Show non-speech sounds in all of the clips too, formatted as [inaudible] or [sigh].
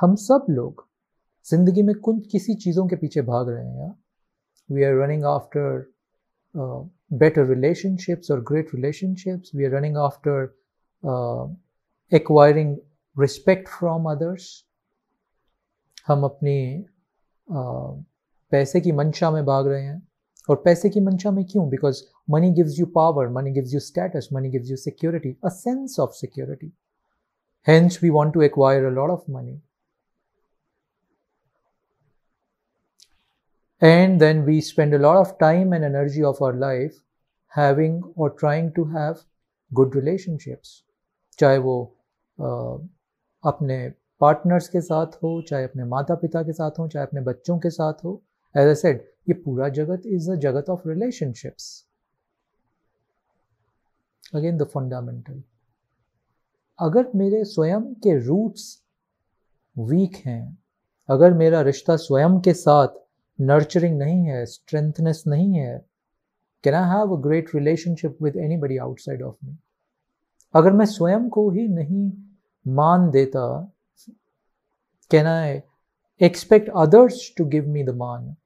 हम सब लोग ज़िंदगी में कुछ किसी चीज़ों के पीछे भाग रहे हैं we are running after better relationships और great relationships we are running after acquiring respect from others हम अपनी uh, पैसे की मंशा में भाग रहे हैं। और पैसे की मंशा में क्यों? Because money gives you power money gives you status money gives you security a sense of security hence we want to acquire a lot of money and then we spend a lot of time and energy of our life having or trying to have good relationships. चाहे वो अपने partners के साथ हो, चाहे अपने माता पिता के साथ हो, चाहे अपने बच्चों के साथ हो। एज ए सेड ये पूरा जगत इज़ अ जगत of relationships again the fundamental अगर मेरे स्वयं के रूट्स वीक हैं, अगर मेरा रिश्ता स्वयं के साथ नर्चरिंग नहीं है स्ट्रेंथनेस नहीं है can I have a great relationship with anybody outside of me अगर मैं स्वयं को ही नहीं मान देता can I expect others to give me the मान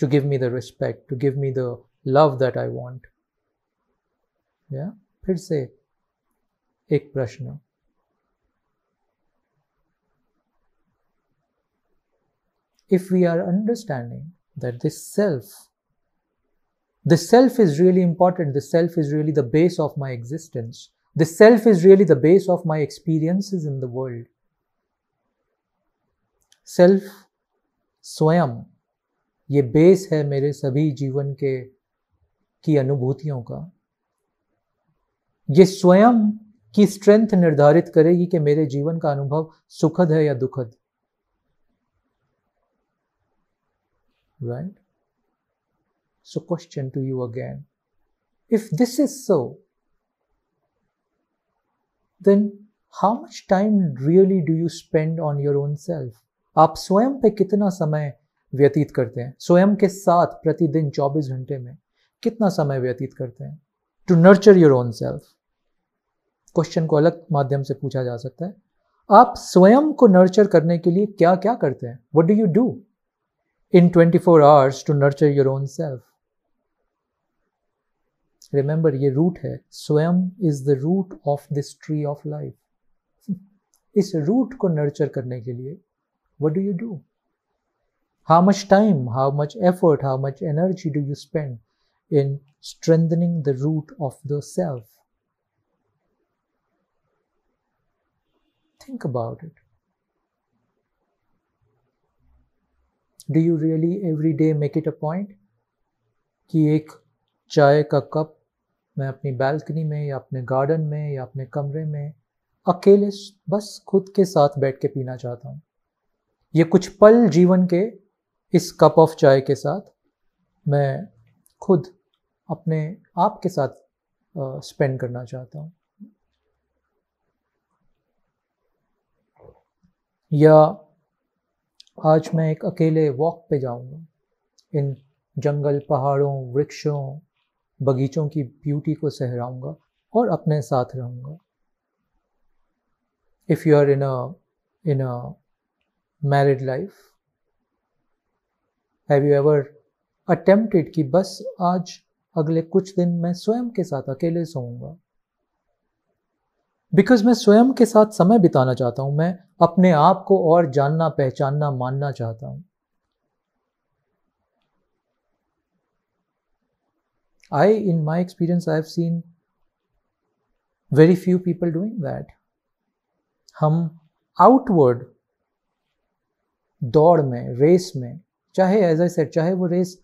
to give me the respect to give me the love that I want या फिर से एक प्रश्न। If we are understanding that this self, the self is really important, the self is really the base of my existence, the self is really the base of my experiences in the world. Self स्वयं ये base है मेरे सभी जीवन के की अनुभूतियों का ये स्वयं की स्ट्रेंथ निर्धारित करेगी कि मेरे जीवन का अनुभव सुखद है या दुखद right? So, question to you again. If this is so, then how much time really do you spend on your own self? आप स्वयं पे कितना समय व्यतीत करते हैं? स्वयं के साथ प्रतिदिन 24 घंटे में कितना समय व्यतीत करते हैं? To nurture your own self question को अलग माध्यम से पूछा जा सकता है। आप स्वयं को नर्चर करने के लिए क्या क्या करते हैं? What do you do in 24 hours to nurture your own self. Remember, ये root है स्वयं is the root of this tree of life. [laughs] इस root को nurture करने के लिए what do you do? How much time, how much effort, how much energy do you spend in strengthening the root of the self? Think about it. Do you really every day make it a point कि एक चाय का cup मैं अपनी balcony में या अपने garden में या अपने कमरे में अकेले बस खुद के साथ बैठ के पीना चाहता हूँ। ये कुछ पल जीवन के इस कप ऑफ़ चाय के साथ मैं खुद अपने आप के साथ स्पेंड करना चाहता हूँ। या आज मैं एक अकेले वॉक पे जाऊँगा। इन जंगल, पहाड़ों, वृक्षों, बगीचों की ब्यूटी को सहराऊँगा और अपने साथ रहूँगा। If you are in a in a married life have you ever attempted कि बस आज अगले कुछ दिन मैं स्वयं के साथ अकेले सोऊँगा? बिकॉज़ मैं स्वयं के साथ समय बिताना चाहता हूँ, मैं अपने आप को और जानना, पहचानना, मानना चाहता हूँ। I in my experience I have seen very few people doing that हम आउटवर्ड दौड़ में रेस में, चाहे एज आई सेट चाहे वो रेस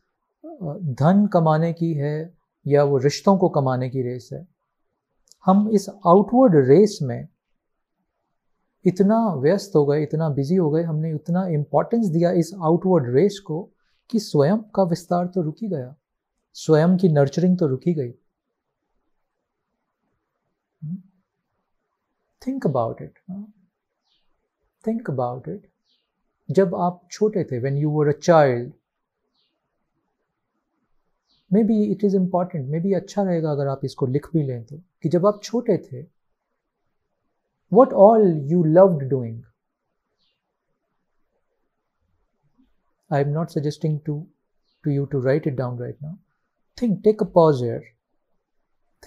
धन कमाने की है या वो रिश्तों को कमाने की रेस है हम इस आउटवर्ड रेस में इतना व्यस्त हो गए, इतना बिज़ी हो गए, हमने उतना इम्पोर्टेंस दिया इस आउटवर्ड रेस को कि स्वयं का विस्तार तो रुकी गया। स्वयं की नर्चरिंग तो रुकी गई। Think about it think about it जब आप छोटे थे when you were a child maybe it is important maybe अच्छा रहेगा अगर आप इसको लिख भी लें तो कि जब आप छोटे थे what all you loved doing I am not suggesting to to you to write it down right now think take a pause air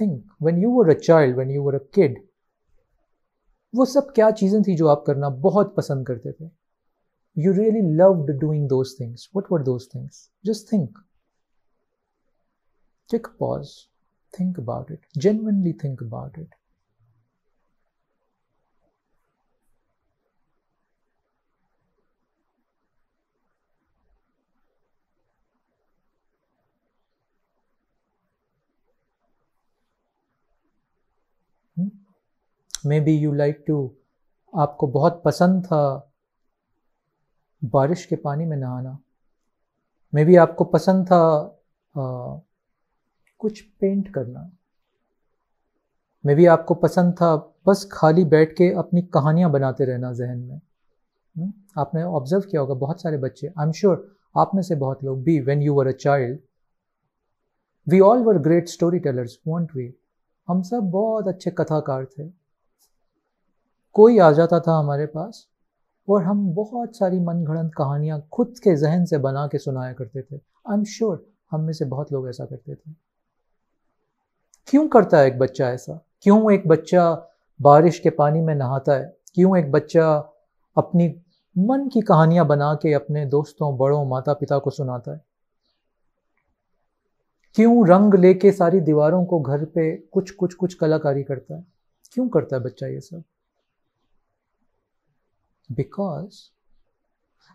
think when you were a child when you were a kid वो सब क्या चीज़ें थी जो आप करना बहुत पसंद करते थे? You really loved doing those things what were those things just think. Take a pause. Think about it. Genuinely think about it. Maybe you like to आपको बहुत पसंद था बारिश के पानी में नहाना मे बी आपको पसंद था कुछ पेंट करना मे भी आपको पसंद था, बस खाली बैठ के अपनी कहानियाँ बनाते रहना जहन में? हम्म? आपने ऑब्ज़र्व किया होगा, बहुत सारे बच्चे आई एम श्योर आप में से बहुत लोग be when you were a child we all were great story tellers want we हम सब बहुत अच्छे कथाकार थे कोई आ जाता था हमारे पास, और हम बहुत सारी मन घड़ंत कहानियाँ खुद के जहन से बना के सुनाया करते थे आई एम श्योर हम में से बहुत लोग ऐसा करते थे क्यों करता है एक बच्चा ऐसा? क्यों एक बच्चा बारिश के पानी में नहाता है? क्यों एक बच्चा अपनी मन की कहानियाँ बना के अपने दोस्तों, बड़ों माता पिता को सुनाता है? क्यों रंग लेके सारी दीवारों को घर पे कुछ कुछ कुछ कलाकारी करता है? क्यों करता है बच्चा ये सब? Because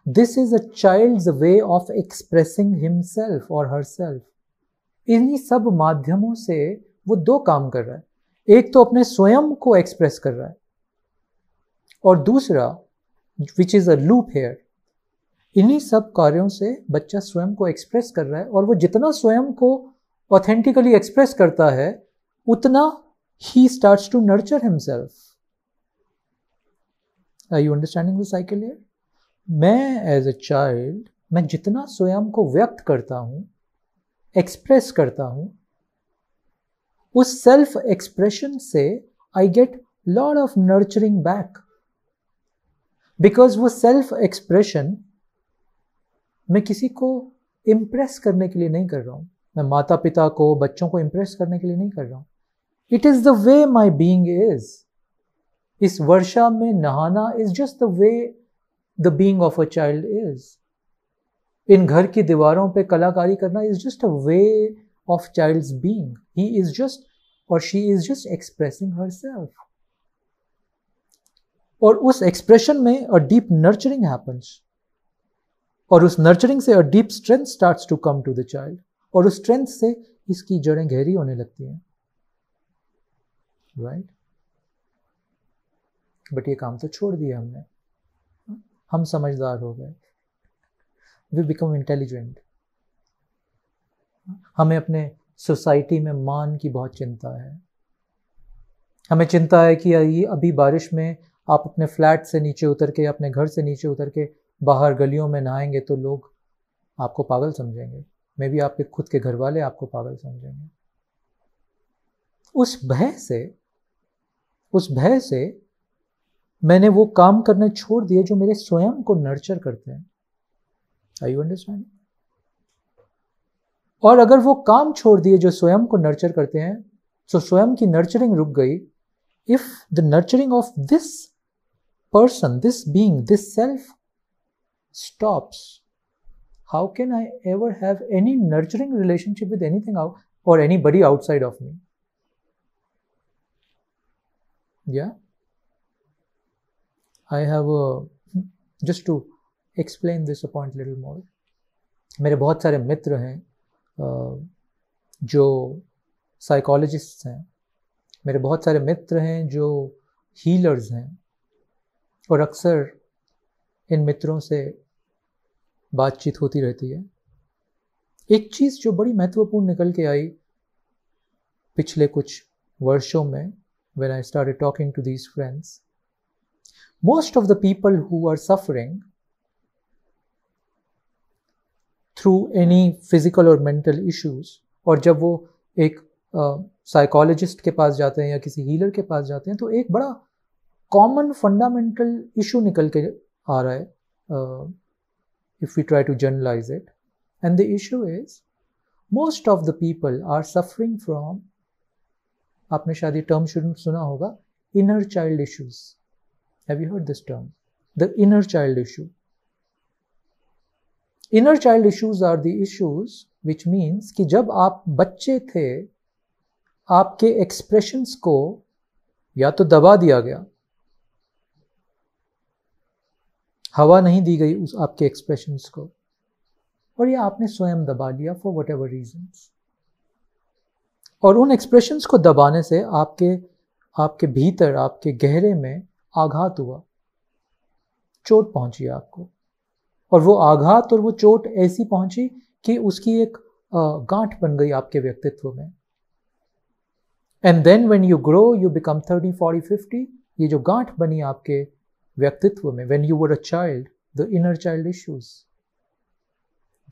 this is a child's way of expressing और हर सेल्फ इन्हीं सब माध्यमों से वो दो काम कर रहा है। एक तो अपने स्वयं को एक्सप्रेस कर रहा है और दूसरा which is a loop here इन्हीं सब कार्यों से बच्चा स्वयं को एक्सप्रेस कर रहा है और वो जितना स्वयं को ऑथेंटिकली एक्सप्रेस करता है, उतना ही starts to nurture himself are you understanding the cycle है मैं एज अ चाइल्ड मैं जितना स्वयं को व्यक्त करता हूँ एक्सप्रेस करता हूँ उस सेल्फ एक्सप्रेशन से I get lord of nurturing back because वो सेल्फ एक्सप्रेशन मैं किसी को इम्प्रेस करने के लिए नहीं कर रहा हूँ। मैं माता पिता को, बच्चों को इम्प्रेस करने के लिए नहीं कर रहा हूँ। It is the way my being is इस वर्षा में नहाना is just the way the being of a child is इन घर की दीवारों पे कलाकारी करना is just a way child being he is just और she is just expressing her self और उस एक्सप्रेशन में अ डीप नर्चरिंग हैपन्स और उस नर्चरिंग से a deep strength starts to come to the child और उस स्ट्रेंथ से इसकी जड़ें गहरी होने लगती हैं. Right right? बट ये काम तो छोड़ दिया हमने. हम समझदार हो गए. वी बिकम इंटेलिजेंट हमें अपने सोसाइटी में मान की बहुत चिंता है। हमें चिंता है कि ये अभी बारिश में आप अपने फ्लैट से नीचे उतर के, अपने घर से नीचे उतर के बाहर गलियों में नहाएँगे तो लोग आपको पागल समझेंगे। मे भी आपके, खुद के घर वाले आपको पागल समझेंगे। उस भय से, उस भय से मैंने वो काम करने छोड़ दिए जो मेरे स्वयं को नर्चर करते हैं। आई यू अंडरस्टैंड और अगर वो काम छोड़ दिए जो स्वयं को नर्चर करते हैं तो स्वयं की नर्चरिंग रुक गई। If the nurturing of this person this being this self stops how can I ever have any nurturing relationship with anything out और anybody outside of me या a, just to explain this a point little more. मेरे बहुत सारे मित्र हैं जो psychologist हैं, मेरे बहुत सारे मित्र हैं जो हीलर्स हैं और अक्सर इन मित्रों से बातचीत होती रहती है। एक चीज़ जो बड़ी महत्वपूर्ण निकल के आई पिछले कुछ वर्षों में, when I started talking to these friends, most of the people who are suffering through any physical और मेंटल इश्यूज़ और जब वो एक साइकोलॉजिस्ट uh, के पास जाते हैं या किसी हीलर के पास जाते हैं तो एक बड़ा कॉमन फंडामेंटल इशू निकल के आ रहा है if you try to journalize it and the issue is most of the people are suffering from आपने शायद ये टर्म शुरू सुना होगा inner child issues have you heard this term the inner child issue Inner child issues are the issues which means कि जब आप बच्चे थे, आपके एक्सप्रेशंस को या तो दबा दिया गया, हवा नहीं दी गई उस आपके एक्सप्रेशंस को, और या आपने स्वयं दबा लिया फॉर वट एवर रीजन और उन एक्सप्रेशंस को दबाने से आपके आपके भीतर, आपके गहरे में आघात हुआ। चोट पहुँची आपको। और वो आघात और वो चोट ऐसी पहुँची कि उसकी एक गांठ बन गई आपके व्यक्तित्व में। And then when you grow you become thirty forty fifty ये जो गांठ बनी आपके व्यक्तित्व में when you were a child the inner child issues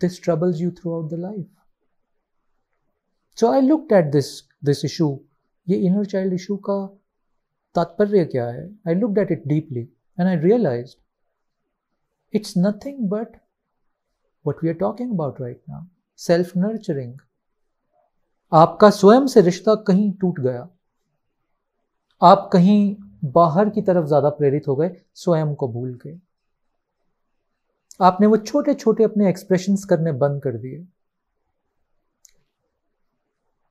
this troubles you throughout the life so I look at this this issue ये inner child issue का तात्पर्य क्या है? I look at it deeply and I realize it's nothing but what we are talking about right now self nurturing आपका स्वयं से रिश्ता कहीं टूट गया। आप कहीं बाहर की तरफ़ ज़्यादा प्रेरित हो गए, स्वयं को भूल गए। आपने वो छोटे छोटे अपने एक्सप्रेशंस करने बंद कर दिए।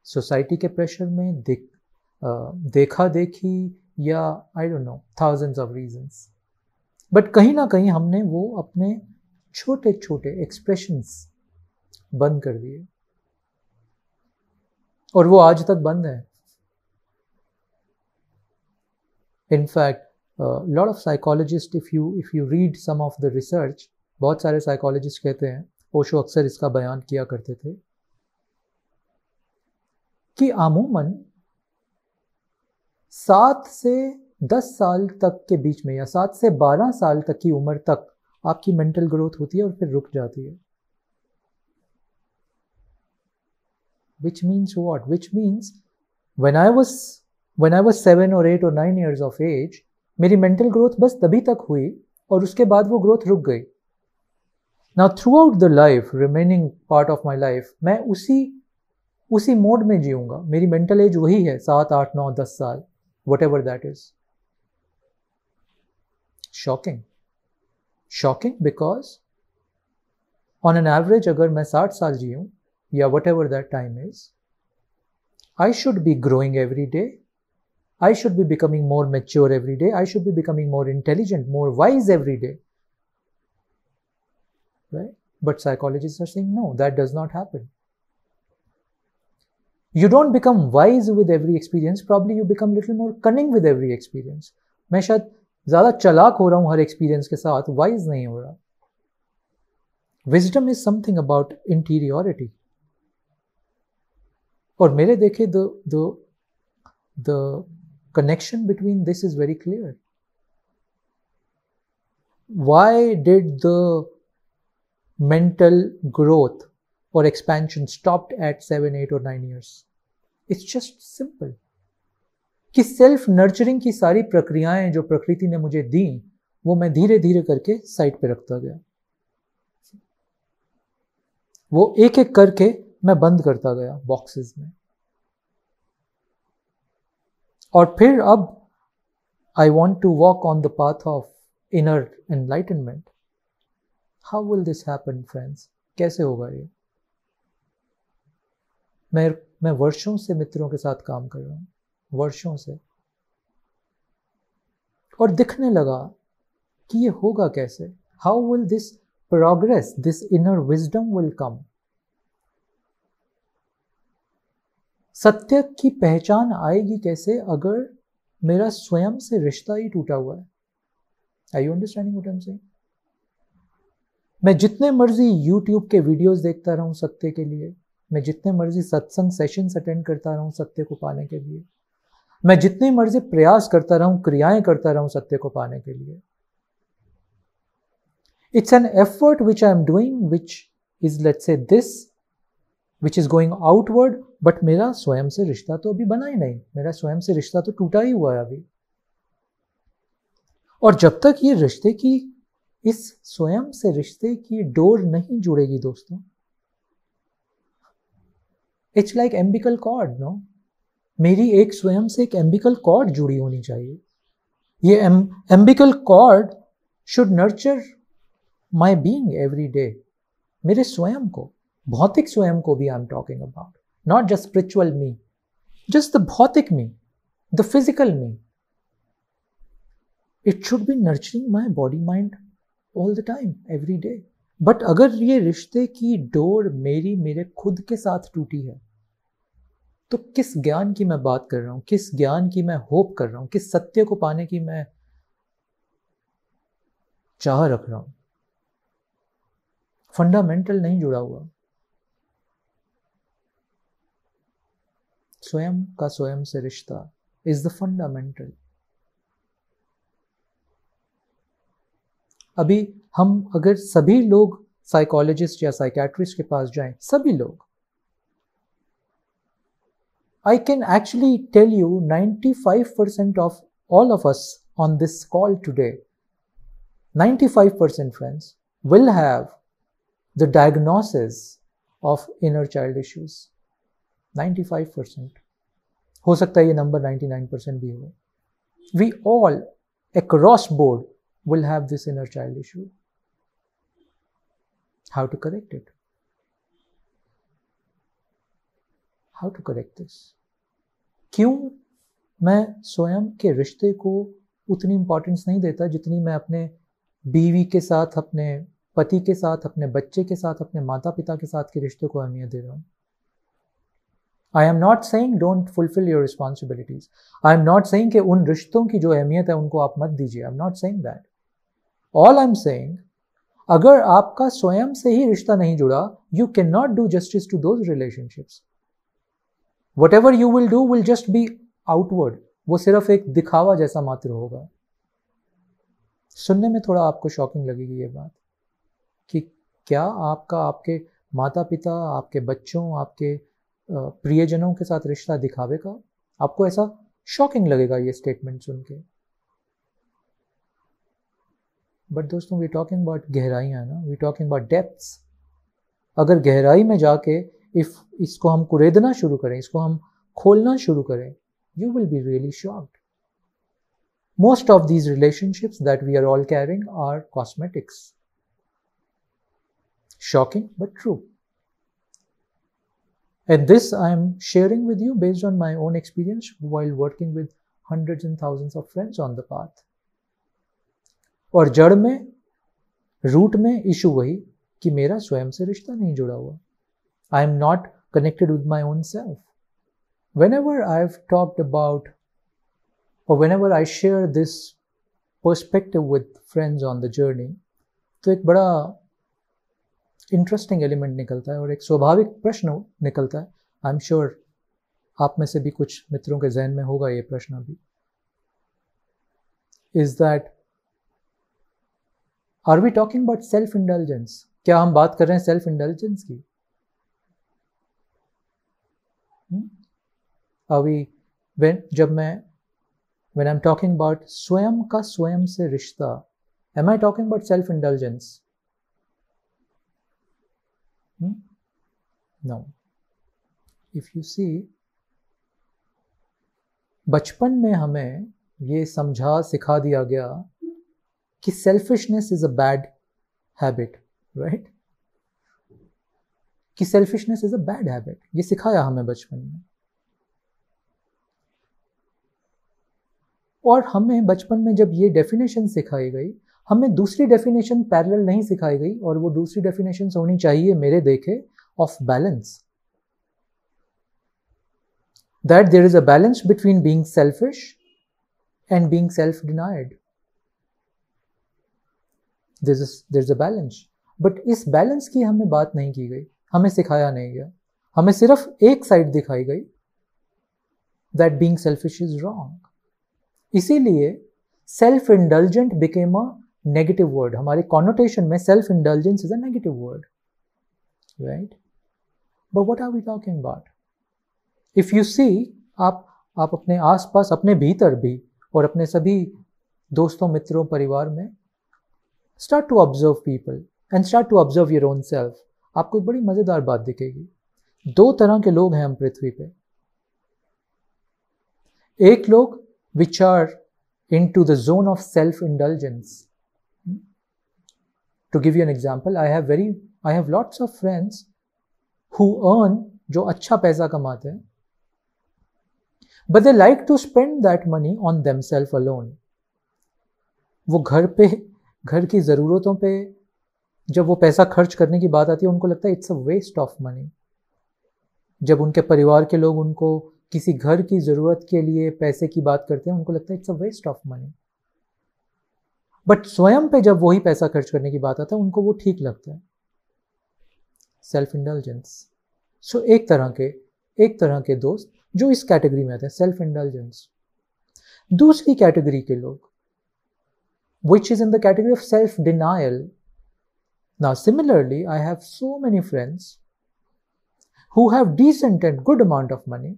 सोसाइटी के प्रेशर में देख देखा देखी या I don't know thousands of reasons but कहीं ना कहीं हमने वो अपने छोटे छोटे एक्सप्रेशंस बंद कर दिए। और वो आज तक बंद है। In fact lot of psychologist if you if you read some of the research बहुत सारे साइकोलॉजिस्ट कहते हैं ओशो अक्सर इसका बयान किया करते थे, कि अमूमन सात से दस साल तक के बीच में या सात से बारह साल तक की उम्र तक आपकी मेंटल ग्रोथ होती है और फिर रुक जाती है। Which means what? Which means when i was, when i was 7 or 8 or 9 years of age, मेरी मेंटल ग्रोथ बस तभी तक हुई और उसके बाद वो ग्रोथ रुक गई। ना throughout the life remaining part of my life मैं उसी उसी मोड में जीऊँगा। मेरी मेंटल एज वही है, सात, आठ, नौ, दस साल whatever that is shocking shocking because on an average अगर मैं साठ साल जी हूँ yeah, whatever that time is, I should be growing every day. I should be becoming more mature every day. I should be becoming more intelligent, more wise every day. Right? But psychologists are saying no, that does not happen. You don't become wise with every experience, probably you become little more cunning with every experience. मैं शायद ज़्यादा चलाक हो रहा हूँ हर experience के साथ wise नहीं हो रहा। Wisdom is something about interiority और मेरे देखे the the connection between this is very clear why did the mental growth और expansion stopped at seven at और nine years it's just simple कि सेल्फ नर्चरिंग की सारी प्रक्रियाएँ जो प्रकृति ने मुझे दी, वो मैं धीरे धीरे करके साइड पे रखता गया। वो एक एक करके मैं बंद करता गया बॉक्सेस में। और फिर अब I want to walk on the path of inner enlightenment how will this happen friends कैसे होगा ये? मैं मैं वर्षों से मित्रों के साथ काम कर रहा हूँ। वर्षों से। और दिखने लगा कि ये होगा कैसे? How will this progress this inner wisdom will come सत्य की पहचान आएगी कैसे अगर मेरा स्वयं से रिश्ता ही टूटा हुआ है? I you understanding what am मैं जितने मर्ज़ी यूट्यूब के वीडियोस देखता रहूँ सत्य के लिए, मैं जितने मर्ज़ी सत्संग सेशंस अटेंड करता रहूँ सत्य को पाने के लिए मैं जितने मर्ज़ी प्रयास करता रहूँ, क्रियाएँ करता रहूँ सत्य को पाने के लिए। It's an effort which I am doing which is let's say this which is going outward but मेरा स्वयं से रिश्ता तो अभी बना ही नहीं। मेरा स्वयं से रिश्ता तो टूटा ही हुआ है अभी। और जब तक ये रिश्ते की, इस स्वयं से रिश्ते की डोर नहीं जुड़ेगी दोस्तों it's like umbilical cord no मेरी एक स्वयं से एक एम्बिकल कॉर्ड जुड़ी होनी चाहिए। ये umbilical cord should nurture my being every day. मेरे स्वयं को, भौतिक स्वयं को भी I am talking about not just spiritual me just the भौतिक me the physical me it should be nurturing my body mind all the time every day but अगर ये रिश्ते की डोर मेरी, मेरे खुद के साथ टूटी है तो किस ज्ञान की मैं बात कर रहा हूँ? किस ज्ञान की मैं होप कर रहा हूँ? किस सत्य को पाने की मैं चाह रख रहा हूँ? फंडामेंटल नहीं जुड़ा हुआ। स्वयं का स्वयं से रिश्ता इज़ द फंडामेंटल अभी हम अगर सभी लोग साइकोलॉजिस्ट या साइकेट्रिस्ट के पास जाएँ, सभी लोग I can actually tell you 95% of all of us on this call today 95% friends will have the diagnosis of inner child issues 95% हो सकता है ये नंबर 99% भी हो we all across board will have this inner child issue. How to correct it? How to correct this? क्यों मैं स्वयं के रिश्ते को उतनी इंपॉर्टेंस नहीं देता जितनी मैं अपने बीवी के साथ, अपने पति के साथ, अपने बच्चे के साथ, अपने माता पिता के साथ के रिश्ते को अहमियत दे रहा हूँ? I am not saying don't fulfil your responsibilities I am not saying कि उन रिश्तों की जो अहमियत है उनको आप मत दीजिए। I am not saying that all I am saying अगर आपका स्वयं से ही रिश्ता नहीं जुड़ा you can not do justice to those relationships whatever you will do will just be outward वो सिर्फ़ एक दिखावा जैसा मात्र होगा। सुनने में थोड़ा आपको शॉकिंग लगेगी ये बात कि क्या आपका, आपके माता पिता आपके बच्चों, आपके प्रियजनों के साथ रिश्ता दिखावे का आपको ऐसा शॉकिंग लगेगा ये स्टेटमेंट सुन के। बट दोस्तों वी टॉकिंग अबाउट गहराइयाँ ना? वी टॉकिंग अबाउट डेप्थ्स अगर गहराई में जाके इफ़ इसको हम कुरेदना शुरू करें, इसको हम खोलना शुरू करें you will be really shocked most of these relationships that we are all carrying are cosmetics shocking but true and this I am sharing with you based on my own experience while working with hundred and thousand of friends on the path और जड़ में root में issue वही कि मेरा स्वयं से रिश्ता नहीं जुड़ा हुआ। Connected with my own self whenever I have talked about और whenever I share this perspective with friends on the journey तो एक बड़ा इंटरेस्टिंग एलिमेंट निकलता है और एक स्वाभाविक प्रश्न निकलता है। आई एम श्योर आप में से भी कुछ मित्रों के जहन में होगा ये प्रश्न अभी। Is that are we talking about self intelligence क्या हम बात कर रहे हैं सेल्फ इंटेलिजेंस की? अभी hmm? वेन जब मैं when I am talking about स्वयं का स्वयं से रिश्ता am I talking about self intelligence no if you see बचपन में हमें ये समझा, सिखा दिया गया कि selfishness is a bad habit right कि selfishness is a bad habit ये सिखाया हमें बचपन में। और हमें बचपन में जब ये डेफिनेशन सिखाई गई, हमें दूसरी डेफिनेशन पैरेलल नहीं सिखाई गई और वो दूसरी डेफिनेशन होनी चाहिए मेरे देखे of balance that there is a balance between being selfish and being self denied there is a balance but इस बैलेंस की हमें बात नहीं की गई, हमें सिखाया नहीं गया। हमें सिर्फ़ एक साइड दिखाई गई that being selfish is wrong इसीलिए self indulgent became a negative word हमारे कॉनोटेशन में self indulgence is a negative word right but what are we talking about if you see आप आप अपने आसपास, अपने भीतर भी और अपने सभी दोस्तों, मित्रों, परिवार में start to observe people and start to observe your own self आपको एक बड़ी मज़ेदार बात दिखेगी। दो तरह के लोग हैं हम पृथ्वी पे। एक लोग which are into the zone of self indulgence to give you an example I have very I have lots of friends who जो अच्छा पैसा कमाते हैं but they like to spend that money on them self alone वो घर पे, घर की ज़रूरतों पे जब वो पैसा खर्च करने की बात आती है, उनको लगता है it's a waste of money जब उनके परिवार के लोग उनको किसी घर की ज़रूरत के लिए पैसे की बात करते हैं उनको लगता है it's a waste of money but स्वयं पे जब वही पैसा खर्च करने की बात आता है उनको वो ठीक लगता है. सेल्फ इंटेलिजेंस सो एक तरह के एक तरह के दोस्त जो इस कैटेगरी में आते हैं सेल्फ इंटेलिजेंस दूसरी कैटेगरी के लोग which is in the category of self denial Now, similarly, I have so many friends who have decent and good amount of money,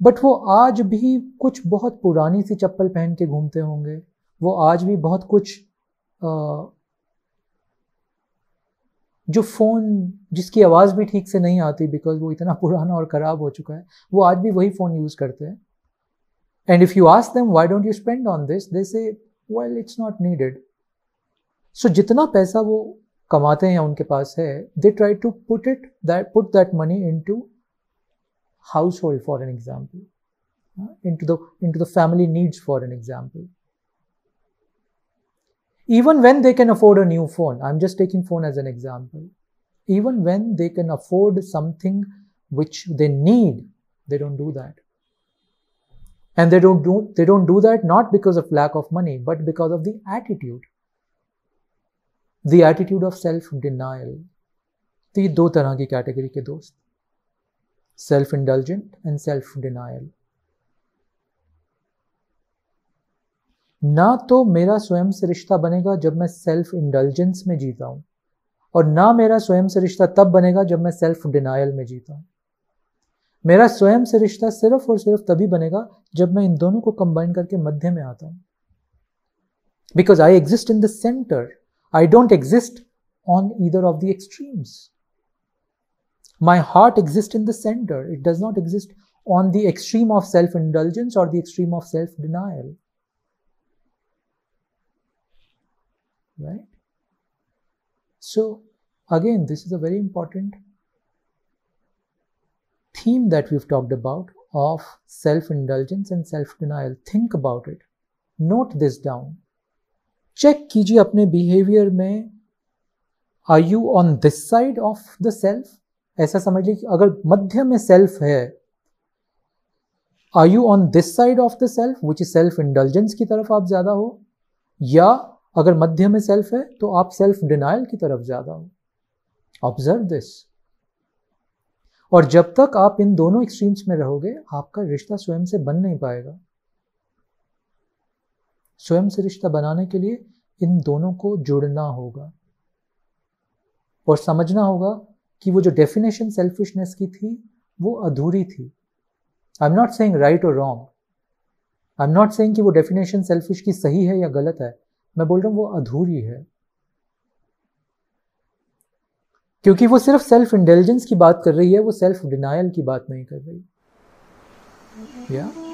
but वो आज भी कुछ बहुत पुरानी सी चप्पल पहन के घूमते होंगे। वो आज भी बहुत कुछ आ, जो फ़ोन जिसकी आवाज़ भी ठीक से नहीं आती बिकॉज़ वो इतना पुराना और ख़राब हो चुका है वो आज भी वही फ़ोन यूज़ करते हैं। And if you ask them why don't you spend on this they say well it's not needed so जितना पैसा वो कमाते हैं उनके पास है they try to put it that put that money into household for an example into the into the family needs for an example even when they can afford a new phone i'm just taking phone as an example even when they can afford something which they need they don't do that and they don't do they don't do that not because of lack of money but because of the attitude the attitude of self denial तो ये दो तरह की category के दोस्त self indulgent and self denial ना तो मेरा स्वयं से रिश्ता बनेगा जब मैं सेल्फ इंडल्जेंस में जीता हूँ, और ना मेरा स्वयं से रिश्ता तब बनेगा जब मैं सेल्फ डिनाइल में जीता हूँ। मेरा स्वयं से रिश्ता सिर्फ़ और सिर्फ़ तभी बनेगा जब मैं इन दोनों को कंबाइन करके मध्य में आता हूँ। Because I exist in the centre I don't exist on either of the extremes. My heart exists in the center. It does not exist on the extreme of self indulgence or the extreme of self denial. Right? So, again, this is a very important theme that we've talked about of self indulgence and self denial. Think about it. Note this down. Check कीजिए अपने behaviour में are you on this side of the self ऐसा समझ लीजिए अगर मध्य में self है are you on this side of the self which is self indulgence की तरफ़ आप ज़्यादा हो, या अगर मध्य में सेल्फ है तो आप सेल्फ डिनाइल की तरफ़ ज़्यादा हो। ऑब्ज़र्व दिस और जब तक आप इन दोनों एक्सट्रीम्स में रहोगे, आपका रिश्ता स्वयं से बन नहीं पाएगा। स्वयं से रिश्ता बनाने के लिए इन दोनों को जुड़ना होगा। और समझना होगा कि वो जो डेफिनेशन सेल्फिशनेस की थी, वो अधूरी थी। I am not saying right और wrong I am not saying कि वो डेफिनेशन सेल्फिश की सही है या गलत है। मैं बोल रहा हूँ वो अधूरी है। क्योंकि वो सिर्फ़ सेल्फ इंटेलिजेंस की बात कर रही है, वो सेल्फ डिनायल की बात नहीं कर रही। या yeah?